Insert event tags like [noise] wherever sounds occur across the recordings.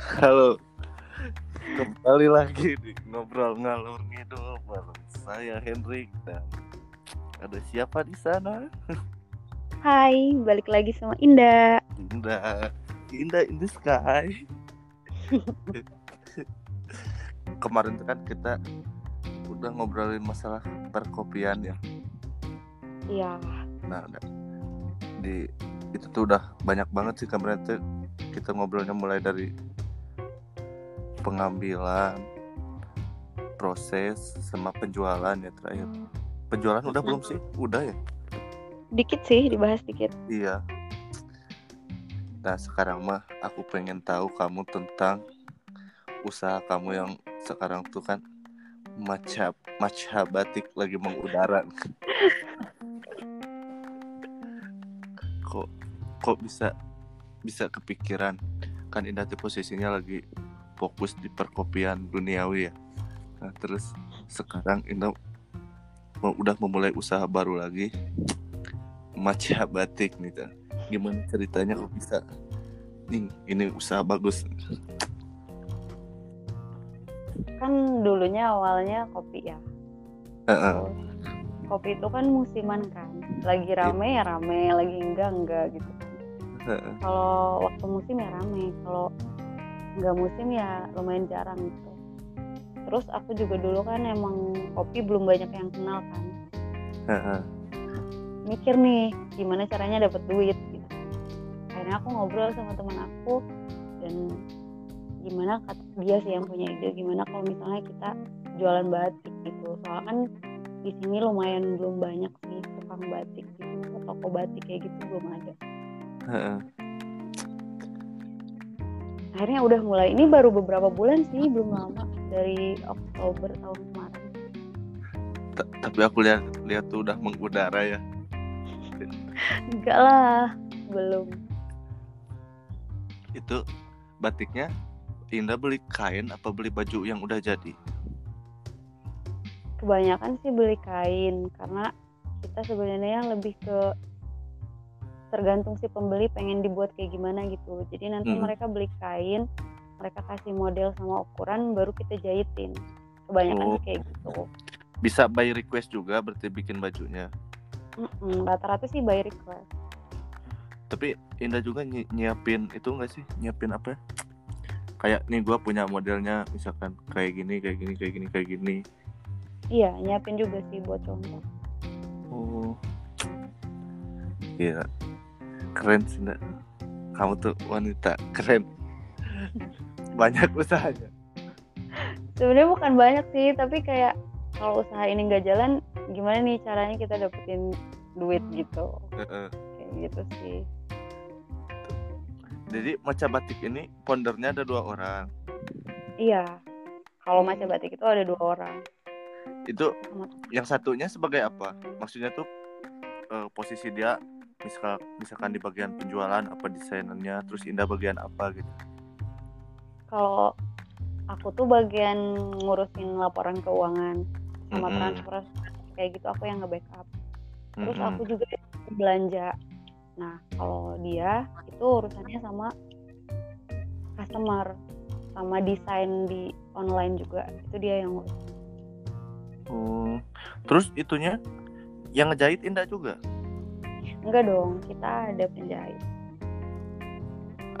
Halo. Kembali lagi di ngobrol ngalur ngidul bareng saya Hendrik dan ada siapa di sana? Hai, balik lagi sama Indah. Indah. Indah in the sky. Kemarin kan kita udah ngobrolin masalah perkopian ya. Iya, Nah, udah. di itu tuh udah banyak banget sih kemarin tuh kita ngobrolnya mulai dari pengambilan, proses, sama penjualan ya terakhir. Penjualan udah belum sih? Udah ya? dikit sih dibahas dikit. Iya. Nah sekarang mah aku pengen tahu kamu tentang usaha kamu yang sekarang tuh kan maca maca batik lagi mengudara. [laughs] kok kok bisa bisa kepikiran kan Indah posisinya lagi fokus di perkopian duniawi ya. Nah terus sekarang mau udah memulai usaha baru lagi maca batik nih Teh. gimana ceritanya kok bisa nih ini usaha bagus Kan dulunya awalnya kopi ya. Heeh. Terus, kopi itu kan musiman kan. Lagi rame ya rame, lagi enggak enggak gitu. Kalau waktu musim ya rame, kalau enggak musim ya lumayan jarang gitu. Terus aku juga dulu kan emang kopi belum banyak yang kenal kan. Heeh. mikir nih gimana caranya dapat duit gitu. akhirnya aku ngobrol sama teman aku dan gimana kata dia sih yang punya ide gimana kalau misalnya kita jualan batik gitu soalnya kan di sini lumayan belum banyak sih tukang batik gitu toko batik kayak gitu belum ada. Akhirnya udah mulai ini baru beberapa bulan sih belum lama dari Oktober tahun kemarin. Ta- tapi aku lihat lihat tuh udah mengudara ya. Enggak lah belum. Itu batiknya Indah beli kain apa beli baju yang udah jadi? Kebanyakan sih beli kain karena kita sebenarnya lebih ke tergantung si pembeli pengen dibuat kayak gimana gitu. Jadi nanti Hmm. mereka beli kain mereka kasih model sama ukuran baru kita jahitin. Kebanyakan Oh. kayak gitu. Bisa by request juga berarti bikin bajunya? Mm-mm, rata-rata sih by request. Tapi Indah juga nyi- nyiapin itu enggak sih? Nyiapin apa? Ya? kayak nih gua punya modelnya misalkan kayak gini kayak gini kayak gini kayak gini. Iya nyiapin juga sih buat contoh. Oh. Iya keren sih Nda. kamu tuh wanita keren banyak usahanya sebenarnya bukan banyak sih tapi kayak kalau usaha ini nggak jalan gimana nih caranya kita dapetin duit gitu Heeh. kayak gitu sih jadi maca batik ini foundernya ada dua orang Iya. Kalau maca batik itu ada dua orang. itu yang satunya sebagai apa maksudnya tuh eh, posisi dia misal misalkan di bagian penjualan apa desainernya terus Indah bagian apa gitu Kalau aku tuh bagian ngurusin laporan keuangan sama Mm-mm. transfer kayak gitu aku yang nge-backup. Terus Mm-mm. aku juga belanja. Nah, kalau dia itu urusannya sama customer sama desain di online juga. Itu dia yang ngurus. Oh. terus itunya yang ngejahit Indah juga Enggak dong, kita ada penjahit.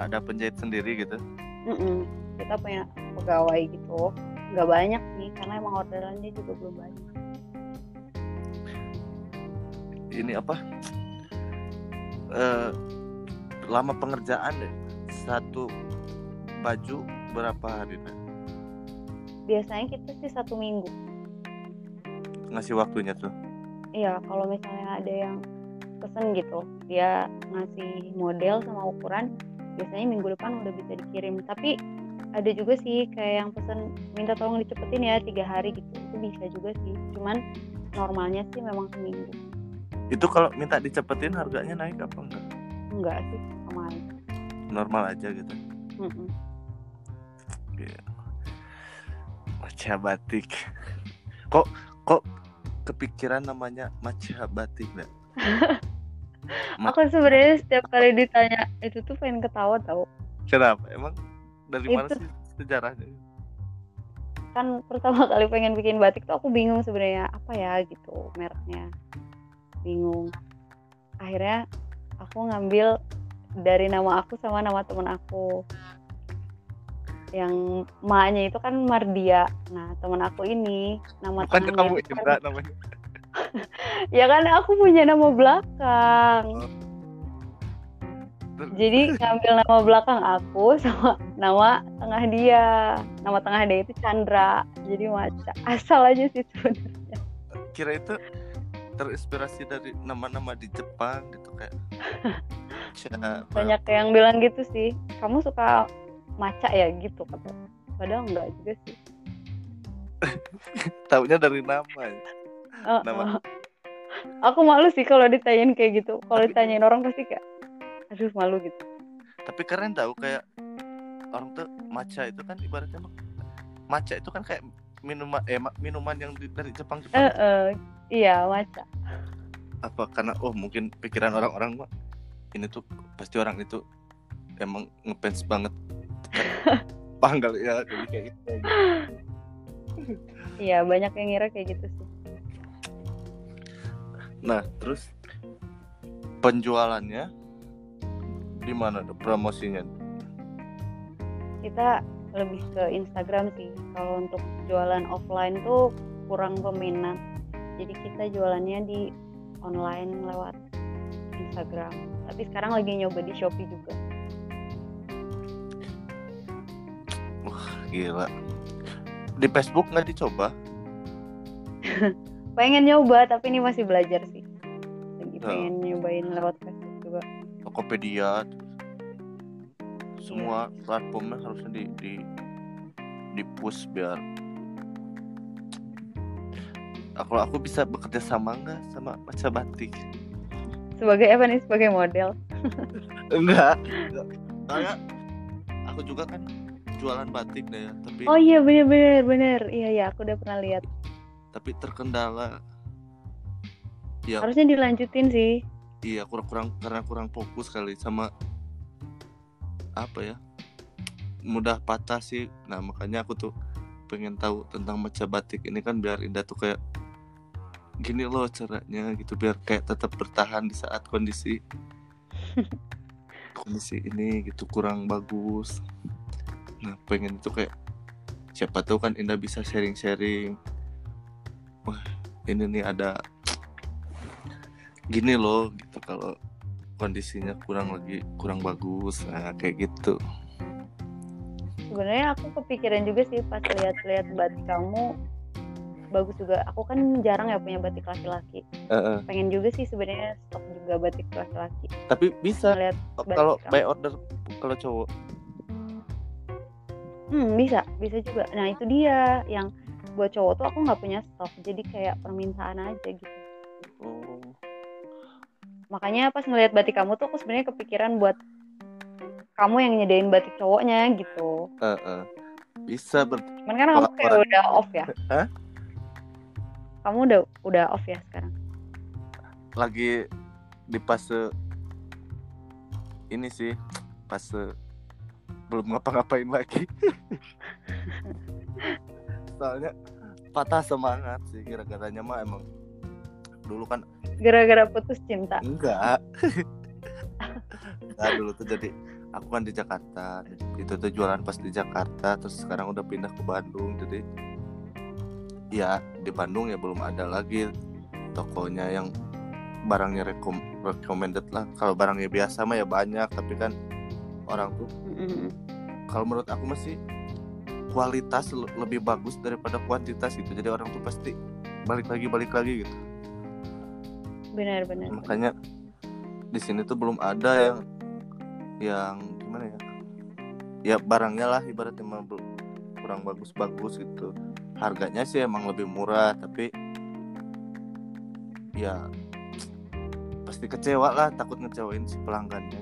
ada penjahit sendiri gitu Mm-mm. Kita punya pegawai gitu. Nggak banyak sih, karena emang orderannya juga belum banyak. ini apa eh lama pengerjaan deh satu baju berapa hari Nda? Biasanya kita sih satu minggu. ngasih waktunya tuh Iya, kalau misalnya ada yang pesen gitu, dia ngasih model sama ukuran, biasanya minggu depan udah bisa dikirim. Tapi ada juga sih kayak yang pesen minta tolong dicepetin ya tiga hari gitu, itu bisa juga sih. Cuman normalnya sih memang seminggu. itu kalau minta dicepetin harganya naik apa enggak Enggak sih, sama aja. normal aja gitu. Maca batik. Kok kok kepikiran namanya maca batik enggak? Aku sebenarnya setiap kali ditanya itu tuh pengen ketawa tau. Kenapa? Emang dari Itu. mana sih sejarahnya kan pertama kali pengen bikin batik tuh aku bingung sebenarnya apa ya gitu mereknya bingung akhirnya aku ngambil dari nama aku sama nama temen aku yang maknya itu kan Mardia nah temen aku ini nama tengahnya kamu kan- Indra namanya [laughs] ya kan aku punya nama belakang. Terus- jadi [laughs] ngambil nama belakang aku sama nama tengah dia. Nama tengah dia itu Chandra. Jadi maca asal aja sih sebenarnya. Kira itu terinspirasi dari nama-nama di Jepang gitu kayak [laughs] banyak yang bilang gitu sih. Kamu suka maca ya gitu kata. Padahal enggak juga sih. Taunya dari nama ya. Eh, Nama- eh. aku malu sih kalau ditanyain kayak gitu. Kalau ditanyain orang pasti kayak aduh malu gitu. Tapi keren tahu kayak orang tuh matcha itu kan ibaratnya matcha itu kan kayak minuman eh ma- minuman yang dari Jepang Jepang eh, iya maca apa karena oh mungkin pikiran orang-orang mah ini tuh pasti orang itu emang ngefans banget. [laughs] Panggal ya kayak gitu. Iya banyak yang ngira kayak gitu sih nah terus? Penjualannya di mana tuh promosinya? Kita lebih ke Instagram sih. Kalau untuk jualan offline tuh kurang peminat. Jadi kita jualannya di online lewat Instagram. Tapi sekarang lagi nyoba di Shopee juga. Gila. Di Facebook nggak dicoba [laughs] pengen nyoba tapi ini masih belajar sih. Lagi Oh. pengen nyobain lewat Facebook juga. Tokopedia semua platformnya harusnya di di di push biar aku aku bisa bekerja sama nggak sama Maca Batik sebagai apa nih? Sebagai model? [laughs] Enggak. Enggak. aku juga kan jualan batik deh ya tapi oh iya bener bener bener. Iya iya aku udah pernah lihat tapi terkendala. Ya. Harusnya dilanjutin sih. Iya kurang kurang karena kurang fokus kali sama apa ya? Mudah patah sih. Nah makanya aku tuh pengen tahu tentang meca batik ini kan biar Indah tuh kayak gini loh caranya gitu biar kayak tetap bertahan di saat kondisi [laughs] kondisi ini gitu kurang bagus. Nah pengen itu kayak siapa tahu kan Indah bisa sharing-sharing ini nih ada gini loh gitu. Kalau kondisinya kurang lagi kurang bagus nah kayak gitu. Sebenarnya aku kepikiran juga sih pas lihat-lihat batik kamu. Bagus juga. Aku kan jarang ya punya batik laki-laki. Heeh. pengen juga sih sebenarnya stok juga batik laki-laki. Tapi bisa ngeliat kalau by order kalau cowok? Hmm bisa. Bisa juga. Nah itu dia yang buat cowok tuh aku nggak punya stok jadi kayak permintaan aja gitu. Oh. Makanya pas ngelihat batik kamu tuh aku sebenarnya kepikiran buat kamu yang nyediain batik cowoknya gitu. Heeh. bisa ber cuman kan kamu kayak udah off ya? Hah? kamu udah udah off ya sekarang? Lagi di fase ini sih fase belum ngapa-ngapain lagi [laughs] soalnya patah semangat sih kira-kiranya mah emang dulu kan gara-gara putus cinta. Enggak. Enggak dulu tuh jadi aku kan di Jakarta itu tuh jualan pas di Jakarta terus sekarang udah pindah ke Bandung jadi ya di Bandung ya belum ada lagi tokonya yang barangnya rekom recommended lah. Kalau barangnya biasa mah ya banyak tapi kan orang tuh Mm-mm. kalau menurut aku masih kualitas le- lebih bagus daripada kuantitas gitu. Jadi orang tuh pasti balik lagi balik lagi gitu. Benar-benar makanya di sini tuh belum ada yang yang gimana ya? Ya barangnya lah ibaratnya kurang bagus-bagus gitu. Harganya sih emang lebih murah tapi ya pasti kecewa lah takut ngecewain si pelanggannya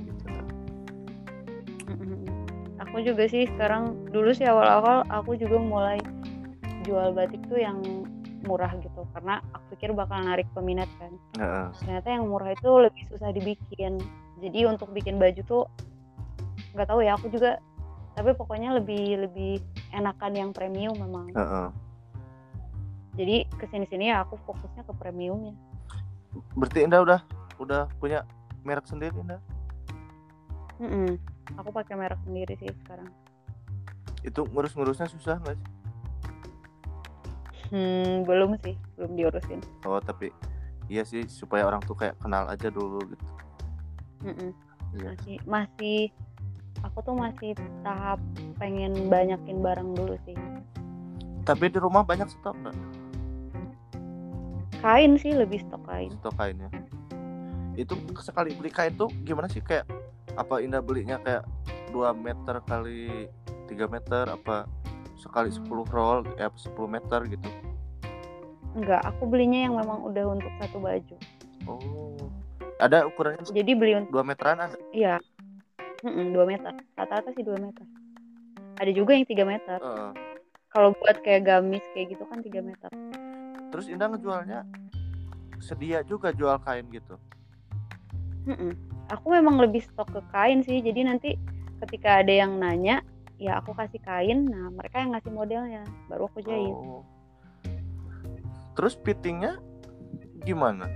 aku juga sih. Sekarang dulu sih awal-awal aku juga mulai jual batik tuh yang murah gitu. Karena aku pikir bakal narik peminat kan. Heeh. ternyata yang murah itu lebih susah dibikin. Jadi untuk bikin baju tuh nggak tahu ya aku juga tapi pokoknya lebih lebih enakan yang premium memang. Heeh. jadi ke sini sini ya aku fokusnya ke premiumnya berarti Indah udah udah punya merek sendiri Indah? Mm-mm. Aku pakai merek sendiri sih sekarang. Itu ngurus-ngurusnya susah nggak sih? Hmm, belum sih belum diurusin. Oh tapi iya sih supaya orang tuh kayak kenal aja dulu gitu. Mm-mm. iya. Masih masih aku tuh masih tahap pengen banyakin barang dulu sih. Tapi di rumah banyak stok nggak? Kain sih lebih stok kain. Stok kainnya itu sekali beli kain tuh gimana sih? Kayak apa Indah belinya kayak 2 meter kali 3 meter? Apa sekali 10 roll ya 10 meter gitu? Enggak aku belinya yang memang udah untuk satu baju. Oh ada ukurannya jadi beli untuk 2 meteran ada? Iya. Mm-mm, 2 meter. Rata-rata sih 2 meter. Ada juga yang 3 meter. Heeh. kalau buat kayak gamis kayak gitu kan 3 meter. Terus Indah ngejualnya sedia juga jual kain gitu? Mm-mm. Aku memang lebih stok ke kain sih jadi nanti ketika ada yang nanya ya aku kasih kain. Nah mereka yang ngasih modelnya baru aku jahit. Oh. terus fittingnya gimana?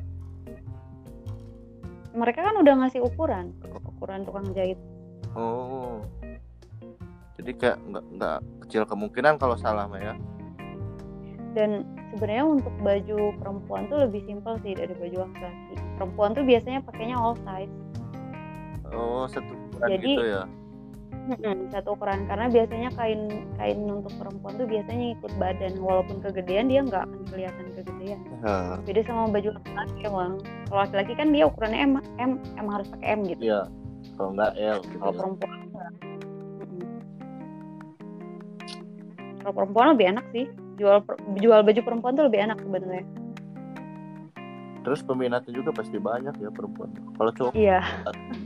Mereka kan udah ngasih ukuran ukuran tukang jahit. Oh. Jadi kayak nggak nggak kecil kemungkinan kalau salah ya dan sebenarnya untuk baju perempuan tuh lebih simpel sih dari baju laki-laki. Perempuan tuh biasanya pakainya all size oh satu ukuran Jadi, gitu ya? Satu ukuran. Karena biasanya kain kain untuk perempuan tuh biasanya ikut badan. Walaupun kegedean dia nggak akan kelihatan kegedean. Hah, beda sama baju laki-laki emang kalau laki-laki kan dia ukurannya M M emang harus pakai M gitu. Iya. Kalau nggak L gitu kalau ya. perempuan kalau perempuan lebih enak sih. Jual jual baju perempuan tuh lebih enak sebenarnya terus peminatnya juga pasti banyak ya perempuan. Kalau cowok iya.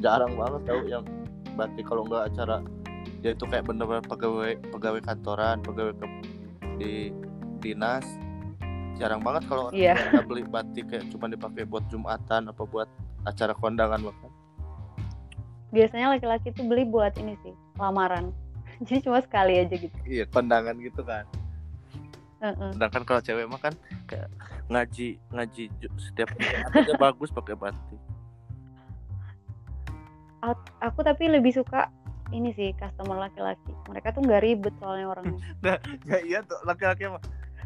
jarang banget tahu yang batik kalau nggak acara dia itu kayak bener-bener pegawai pegawai kantoran pegawai ke, di dinas jarang banget kalau orang yang beli batik kayak cuma dipakai buat jumatan apa buat acara kondangan makan biasanya laki-laki tuh beli buat ini sih lamaran. [laughs] Jadi cuma sekali aja gitu. Iya kondangan gitu kan. Heeh. sedangkan kalau cewek mah kan kayak ngaji ngaji setiap aja [laughs] bagus pakai batik. Ak- aku tapi lebih suka ini sih customer laki-laki. Mereka tuh nggak ribet soalnya orangnya. [laughs] Ya iya tuh laki-laki mah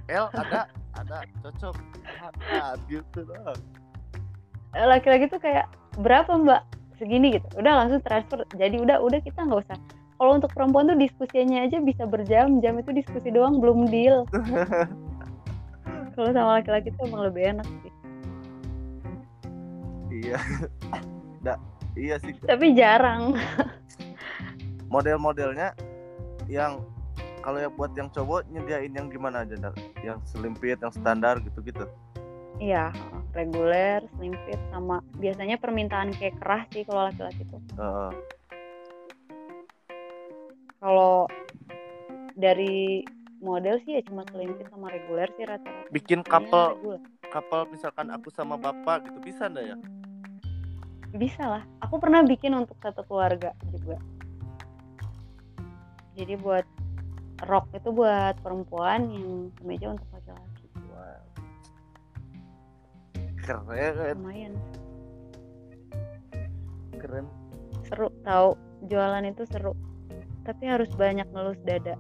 L ada ada cocok. Ada gitu loh Eh, laki-laki tuh kayak berapa mbak? Segini gitu. Udah langsung transfer. Jadi udah udah kita nggak usah. Kalau untuk perempuan tuh diskusinya aja bisa berjam-jam itu diskusi doang belum deal [laughs] kalau sama laki-laki tuh emang lebih enak sih. Iya. [laughs] Nggak, iya sih. Tapi jarang. Model-modelnya yang kalau ya buat yang cowok nyediain yang gimana aja Ndak? yang selimpit yang standar gitu-gitu? Iya reguler slim fit sama biasanya permintaan kayak kerah sih kalau laki-laki tuh. Heeh. kalau dari model sih ya cuma fit sama reguler sih rata-rata. Bikin couple reguler. couple misalkan aku sama bapak gitu bisa ndak ya? Bisa lah. Aku pernah bikin untuk satu keluarga juga. Jadi buat rok itu buat perempuan yang kemeja untuk laki-laki. Wow. keren. Lumayan. Keren. Seru. Tahu jualan itu seru. Tapi harus banyak ngelus dada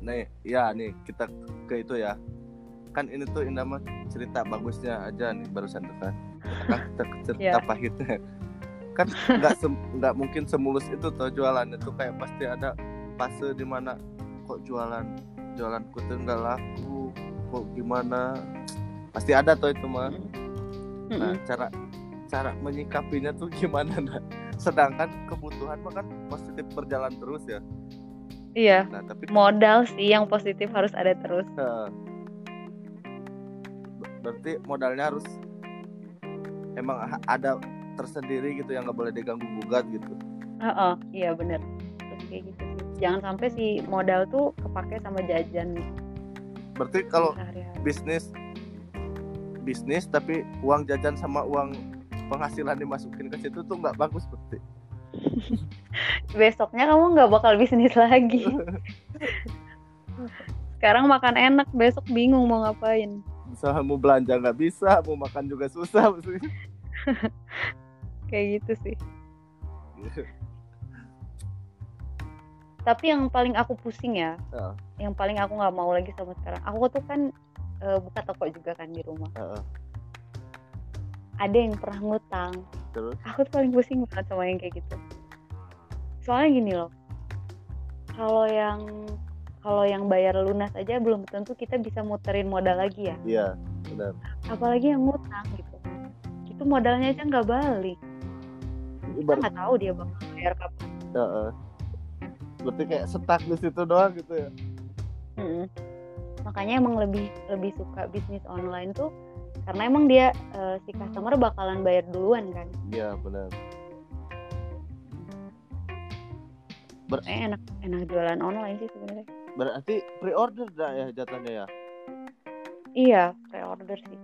nih ya nih kita ke itu ya. Kan ini tuh Indah mah cerita bagusnya aja nih barusan tuh kan. Kan cerita Ya. pahitnya. Kan nggak nggak mungkin semulus itu tuh jualan. Itu kayak pasti ada fase di mana kok jualan jualanku tuh nggak laku kok gimana? Pasti ada tuh itu mah. Nah Mm-mm. cara cara menyikapinya tuh gimana nah sedangkan kebutuhan mah kan positif berjalan terus ya iya. Nah tapi modal sih yang positif harus ada terus. Nah, berarti modalnya harus emang ada tersendiri gitu yang nggak boleh diganggu gugat gitu. Heeh, iya bener. Terus kayak gitu sih. Jangan sampai si modal tuh kepake sama jajan. Berarti kalau bisnis bisnis tapi uang jajan sama uang penghasilan dimasukin ke situ tuh nggak bagus berarti. [laughs] besoknya kamu nggak bakal bisnis lagi. [laughs] Sekarang makan enak besok bingung mau ngapain. Misalnya mau belanja nggak bisa mau makan juga susah maksudnya. [laughs] Kayak gitu sih. [laughs] Tapi yang paling aku pusing ya Heeh. yang paling aku nggak mau lagi sama sekarang aku tuh kan eh, buka toko juga kan di rumah. Heeh. ada yang pernah ngutang. Terus? Aku tuh paling pusing banget sama yang kayak gitu soalnya gini loh kalau yang kalau yang bayar lunas aja belum tentu kita bisa muterin modal lagi ya. Iya benar. Apalagi yang ngutang gitu. Itu modalnya aja nggak balik. Kita nggak tahu dia bakal bayar kapan. Heeh. berarti kayak stuck di situ doang gitu ya? Mm-mm. makanya emang lebih lebih suka bisnis online tuh karena emang dia eh, si customer bakalan bayar duluan kan. Iya benar eh, enak enak jualan online sih sebenarnya. Berarti pre-order dah ya jatuhnya ya? Iya pre-order sih.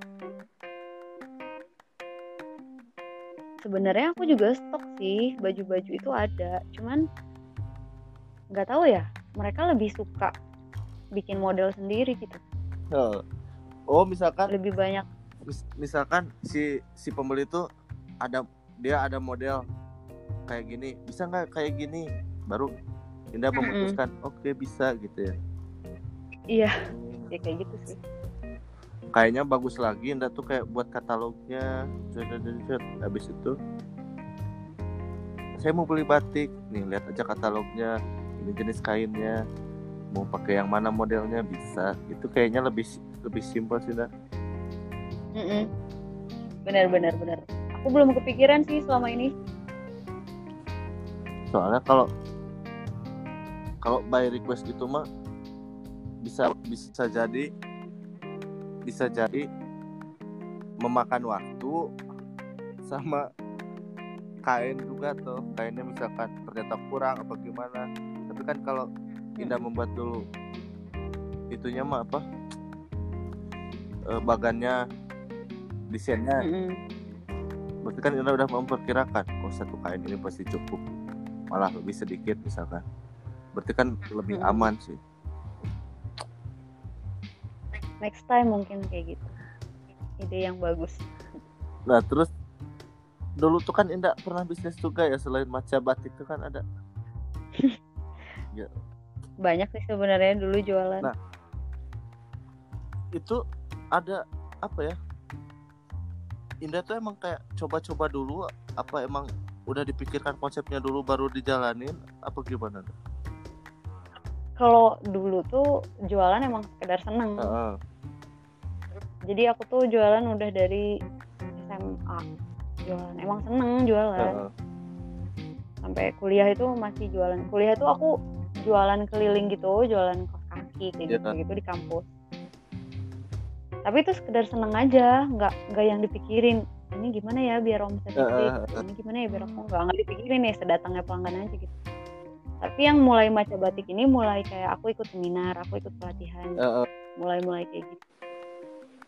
Sebenarnya aku juga stok sih baju-baju itu ada cuman nggak tahu ya mereka lebih suka bikin model sendiri gitu. Heeh. oh misalkan lebih banyak. mis- misalkan si si pembeli itu ada dia ada model kayak gini bisa nggak kayak gini baru Indah Mm-mm. memutuskan oke bisa gitu ya. Iya. Hmm, ya kayak gitu sih. Kayaknya bagus lagi Indah tuh kayak buat katalognya habis itu saya mau beli batik. Nih lihat aja katalognya ini jenis kainnya mau pakai yang mana modelnya bisa. Itu kayaknya lebih lebih simpel sih Indah Mm-mm. benar benar benar. Aku belum kepikiran sih selama ini. Soalnya kalau kalau by request gitu mah bisa bisa jadi bisa jadi memakan waktu sama kain juga tuh kainnya misalkan ternyata kurang apa gimana. Tapi kan kalau Indah membuat dulu itunya mah apa eh, bagannya desainnya. Berarti kan Indah udah memperkirakan oh satu kain ini pasti cukup. Malah lebih sedikit misalkan berarti kan lebih Mm-mm. aman sih next time mungkin kayak gitu ide yang bagus nah terus dulu tuh kan Indah pernah bisnis juga ya selain maca batik itu kan ada [laughs] banyak sih sebenarnya dulu jualan Nah. itu ada apa ya Indah tuh emang kayak coba-coba dulu apa emang udah dipikirkan konsepnya dulu baru dijalanin apa gimana tuh? Kalau dulu tuh jualan emang sekedar seneng. Heeh. jadi aku tuh jualan udah dari SMA jualan emang seneng jualan. Heeh. sampai kuliah itu masih jualan. Kuliah itu aku jualan keliling gitu jualan kaki kayak gitu gitu di kampus. Tapi itu sekedar seneng aja nggak nggak yang dipikirin ini gimana ya biar omset gede heeh. ini gimana ya biar aku nggak nggak dipikirin nih sedatangnya pelanggan aja gitu tapi yang mulai maca batik ini mulai kayak aku ikut seminar aku ikut pelatihan. Heeh. mulai mulai kayak gitu.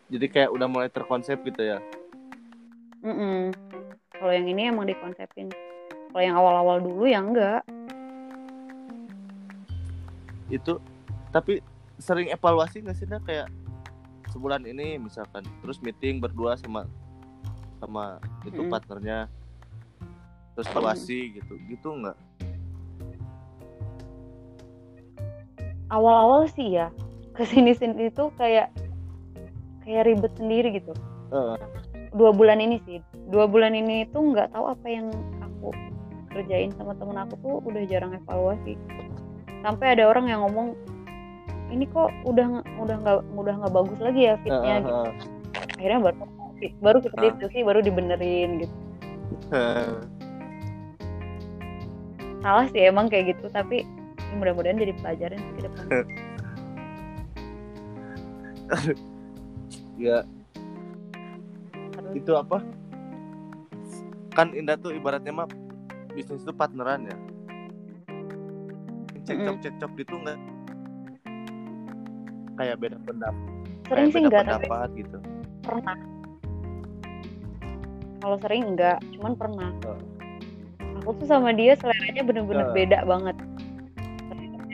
Jadi kayak udah mulai terkonsep gitu ya? Mm-mm. kalau yang ini emang dikonsepin. Kalau yang awal-awal dulu ya enggak. Itu tapi sering evaluasi nggak sih Nda? kayak sebulan ini misalkan terus meeting berdua sama sama itu Mm-mm. partnernya. Terus evaluasi gitu. Gitu nggak awal-awal sih ya ke sini sini tuh kayak kayak ribet sendiri gitu Heeh. dua bulan ini sih dua bulan ini tuh nggak tahu apa yang aku kerjain sama temen aku tuh udah jarang evaluasi sampai ada orang yang ngomong ini kok udah udah nggak udah nggak bagus lagi ya fitnya Heeh, gitu heeh. akhirnya baru baru kita diskusi baru dibenerin gitu Heeh. salah sih emang kayak gitu tapi mudah-mudahan jadi pelajaran ke depan. [laughs] Ya. Terus, itu apa? Kan Indah tuh ibaratnya mah bisnis itu partneran ya. Cekcok cekcok gitu nggak? Kayak beda pendapat. Sering kayak sih enggak tapi pendapat gitu. pernah. Kalau sering enggak cuman pernah. Oh. aku tuh sama dia seleranya bener-bener Ah. beda banget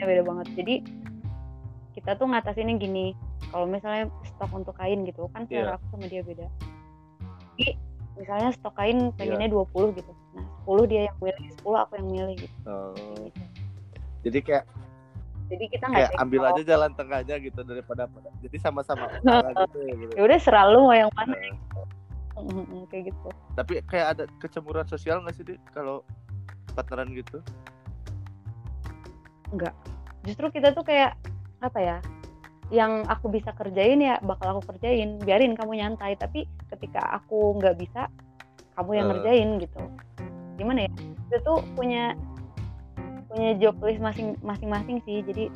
beda banget. Jadi kita tuh ngatasinnya gini kalau misalnya stok untuk kain gitu kan selera Iya. aku sama dia beda. Jadi misalnya stok kain pengennya 20 gitu. Nah 10 dia yang milih 10 aku yang milih gitu. Oh. Gitu. jadi kayak jadi kita nggak ambil aja jalan tengahnya gitu daripada jadi sama-sama [laughs] gitu ya gitu. ya udah selalu mau yang mana. Nah, mm, kayak gitu. Tapi kayak ada kecemburuan sosial nggak sih di kalau partneran gitu justru kita tuh kayak apa ya yang aku bisa kerjain ya bakal aku kerjain. Biarin kamu nyantai tapi ketika aku nggak bisa kamu yang Eh. ngerjain gitu. Gimana ya? Kita tuh punya punya job list masing masing-masing sih. Jadi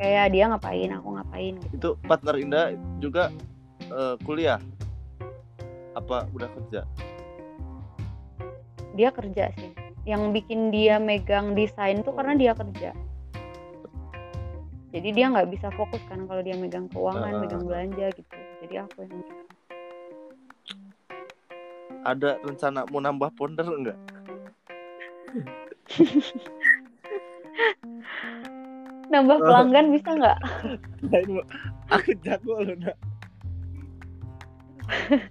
kayak dia ngapain aku ngapain gitu. Itu partner Indah juga eh, kuliah? Apa udah kerja? Dia kerja sih yang bikin dia megang desain tuh karena dia kerja. Jadi dia nggak bisa fokus kan kalau dia megang keuangan Ah. megang belanja gitu. Jadi aku yang ada rencana mau nambah ponder enggak [laughs] nambah pelanggan bisa nggak? [laughs] Aku jago loh nak. [laughs]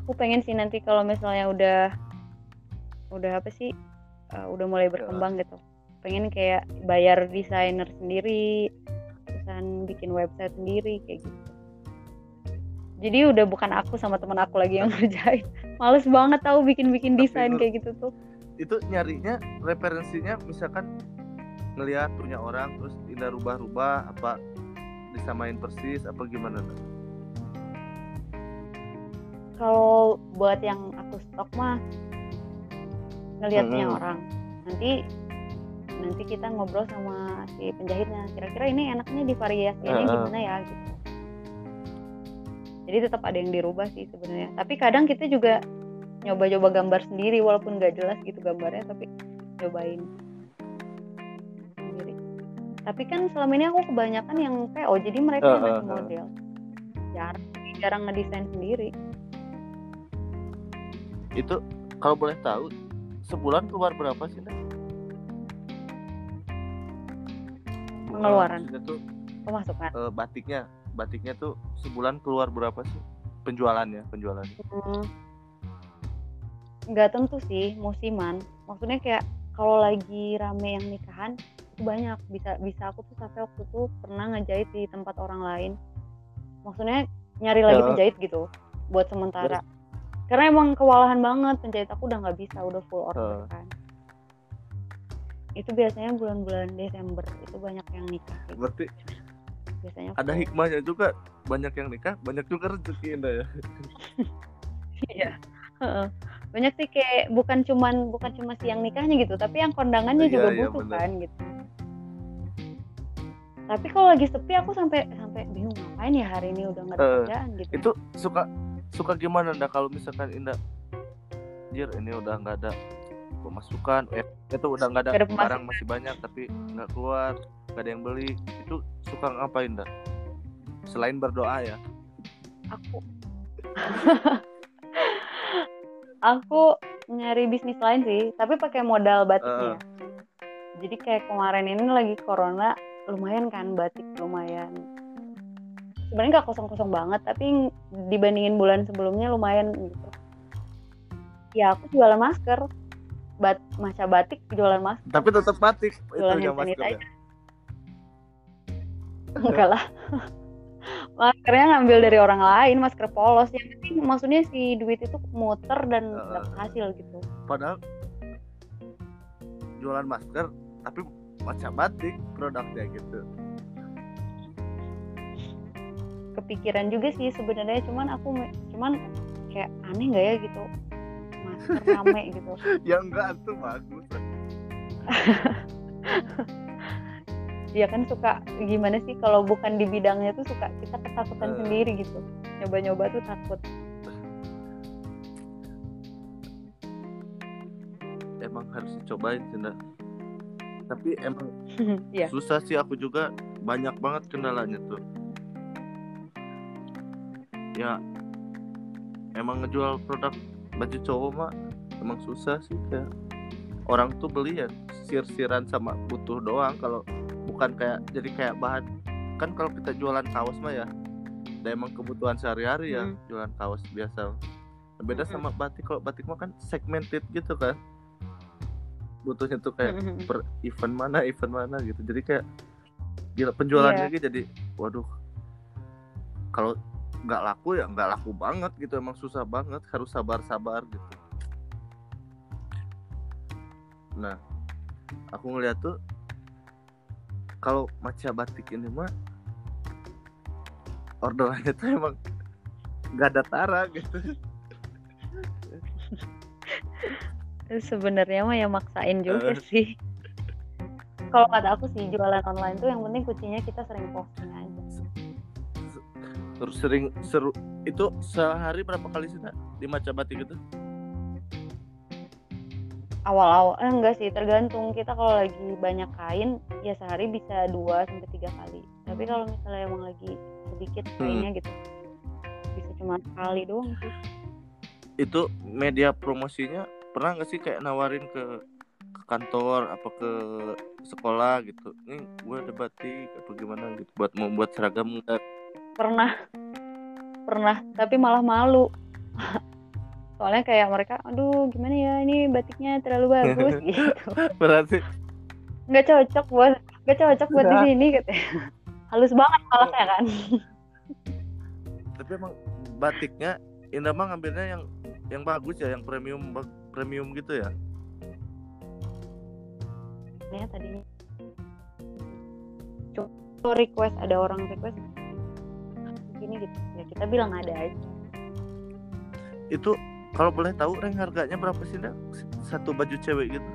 Aku pengen sih nanti kalau misalnya udah udah apa sih uh, udah mulai berkembang gitu. Pengen kayak bayar desainer sendiri terusan bikin website sendiri kayak gitu. Jadi udah bukan aku sama teman aku lagi yang [laughs] ngerjain. Males banget tahu bikin-bikin desain kayak gitu tuh. Itu nyarinya referensinya misalkan ngelihat punya orang terus Indah rubah-rubah apa disamain persis apa gimana kalau buat yang aku stok mah ngelihatnya Mm-mm. orang. Nanti nanti kita ngobrol sama si penjahitnya. Kira-kira ini enaknya divariasikannya Heeh. gimana ya gitu. Jadi tetap ada yang dirubah sih sebenarnya. Tapi kadang kita juga nyoba-nyoba gambar sendiri walaupun nggak jelas gitu gambarnya tapi nyobain sendiri. Tapi kan selama ini aku kebanyakan yang PO jadi mereka yang Heeh, ngasih heeh. model jarang jarang ngedesain sendiri. Itu kalau boleh tahu sebulan keluar berapa sih Nak? Pengeluaran. Tuh pemasukan eh, batiknya batiknya tuh sebulan keluar berapa sih penjualannya penjualannya Hmm. nggak tentu sih musiman maksudnya kayak kalau lagi rame yang nikahan itu banyak bisa bisa aku tuh sampai waktu itu pernah ngejahit di tempat orang lain maksudnya nyari lagi Ya. penjahit gitu buat sementara karena emang kewalahan banget penjahit aku udah nggak bisa udah full order kan itu biasanya bulan-bulan Desember itu banyak yang nikah gitu. berarti biasanya ada full. hikmahnya juga banyak yang nikah banyak juga rezeki Indah ya [laughs] Iya. Banyak sih kayak bukan cuman bukan cuma si yang nikahnya gitu, tapi yang kondangannya Iya, juga iya, butuh bener. kan gitu. Tapi kalau lagi sepi aku sampai sampai bingung ngapain ya hari ini udah nggak ada Eh, kerjaan gitu. itu suka suka gimana? Indah kalau misalkan Indah Jir ini udah nggak ada pemasukan. Eh itu udah nggak ada, barang masih banyak tapi nggak keluar nggak ada yang beli. Itu suka ngapain Indah? Selain berdoa ya? Aku [laughs] aku nyari bisnis lain sih, tapi pakai modal batiknya. Eh. Jadi kayak kemarin ini lagi corona lumayan kan batik lumayan. Sebenarnya nggak kosong-kosong banget, tapi dibandingin bulan sebelumnya lumayan gitu. Ya aku jualan masker, bat maca batik jualan masker tapi tetap batik Jualan itu hand masker ya enggak lah. [laughs] Maskernya ngambil dari orang lain, masker polos. Yang penting maksudnya si duit itu muter dan Heeh. dapat hasil gitu. padahal jualan masker tapi macam batik produknya gitu kepikiran juga sih sebenarnya cuman aku cuman kayak aneh nggak ya gitu masker rame [laughs] gitu. Ya enggak tuh bagus. [laughs] Ya kan suka gimana sih kalau bukan di bidangnya tuh suka kita ketakutan Eh. sendiri gitu. Nyoba-nyoba tuh takut. Emang harus dicobain Cinda tapi emang [laughs] ya. susah sih aku juga banyak banget kendalanya tuh ya emang ngejual produk baju cowok mah emang susah sih kayak orang tuh beli ya sir-siran sama butuh doang kalau bukan kayak jadi kayak bahan kan kalau kita jualan kaos mah ya dan emang kebutuhan sehari-hari ya Hmm. jualan kaos biasa Nah, beda Mm-mm. sama batik kalau batik mah kan segmented gitu kan butuhnya tuh kayak Mm-mm. per event mana event mana gitu jadi kayak gila penjualannya Iya. gitu jadi waduh kalau nggak laku ya nggak laku banget gitu emang susah banget harus sabar-sabar gitu. Nah aku ngeliat tuh kalau maca batik ini mah orderannya tuh emang nggak ada tara gitu. Sebenarnya mah ya maksain juga Eh. sih. Kalau kata aku sih jualan online tuh yang penting kuncinya kita sering aja terus sering seru itu sehari berapa kali sih nak di maca batik itu? Awal-awal eh, enggak sih tergantung. Kita kalau lagi banyak kain ya sehari bisa dua sampai tiga kali. Tapi kalau misalnya emang lagi sedikit kainnya gitu bisa cuma sekali doang sih. Itu media promosinya pernah nggak sih kayak nawarin ke ke kantor apa ke sekolah gitu? Nih gue ada batik apa gimana gitu buat membuat seragam nggak pernah. Pernah tapi malah malu. [laughs] Soalnya kayak mereka aduh gimana ya ini batiknya terlalu bagus [laughs] gitu. Berarti nggak cocok buat nggak cocok buat di Nah. sini katanya [laughs] halus banget malah ya kan? Tapi emang batiknya Indah mah ngambilnya yang yang bagus ya yang premium premium gitu ya? Ya tadinya Cuma request ada orang request gini gitu. Ya kita bilang ada aja. Itu kalau boleh tahu rank harganya berapa sih Nda? satu baju cewek gitu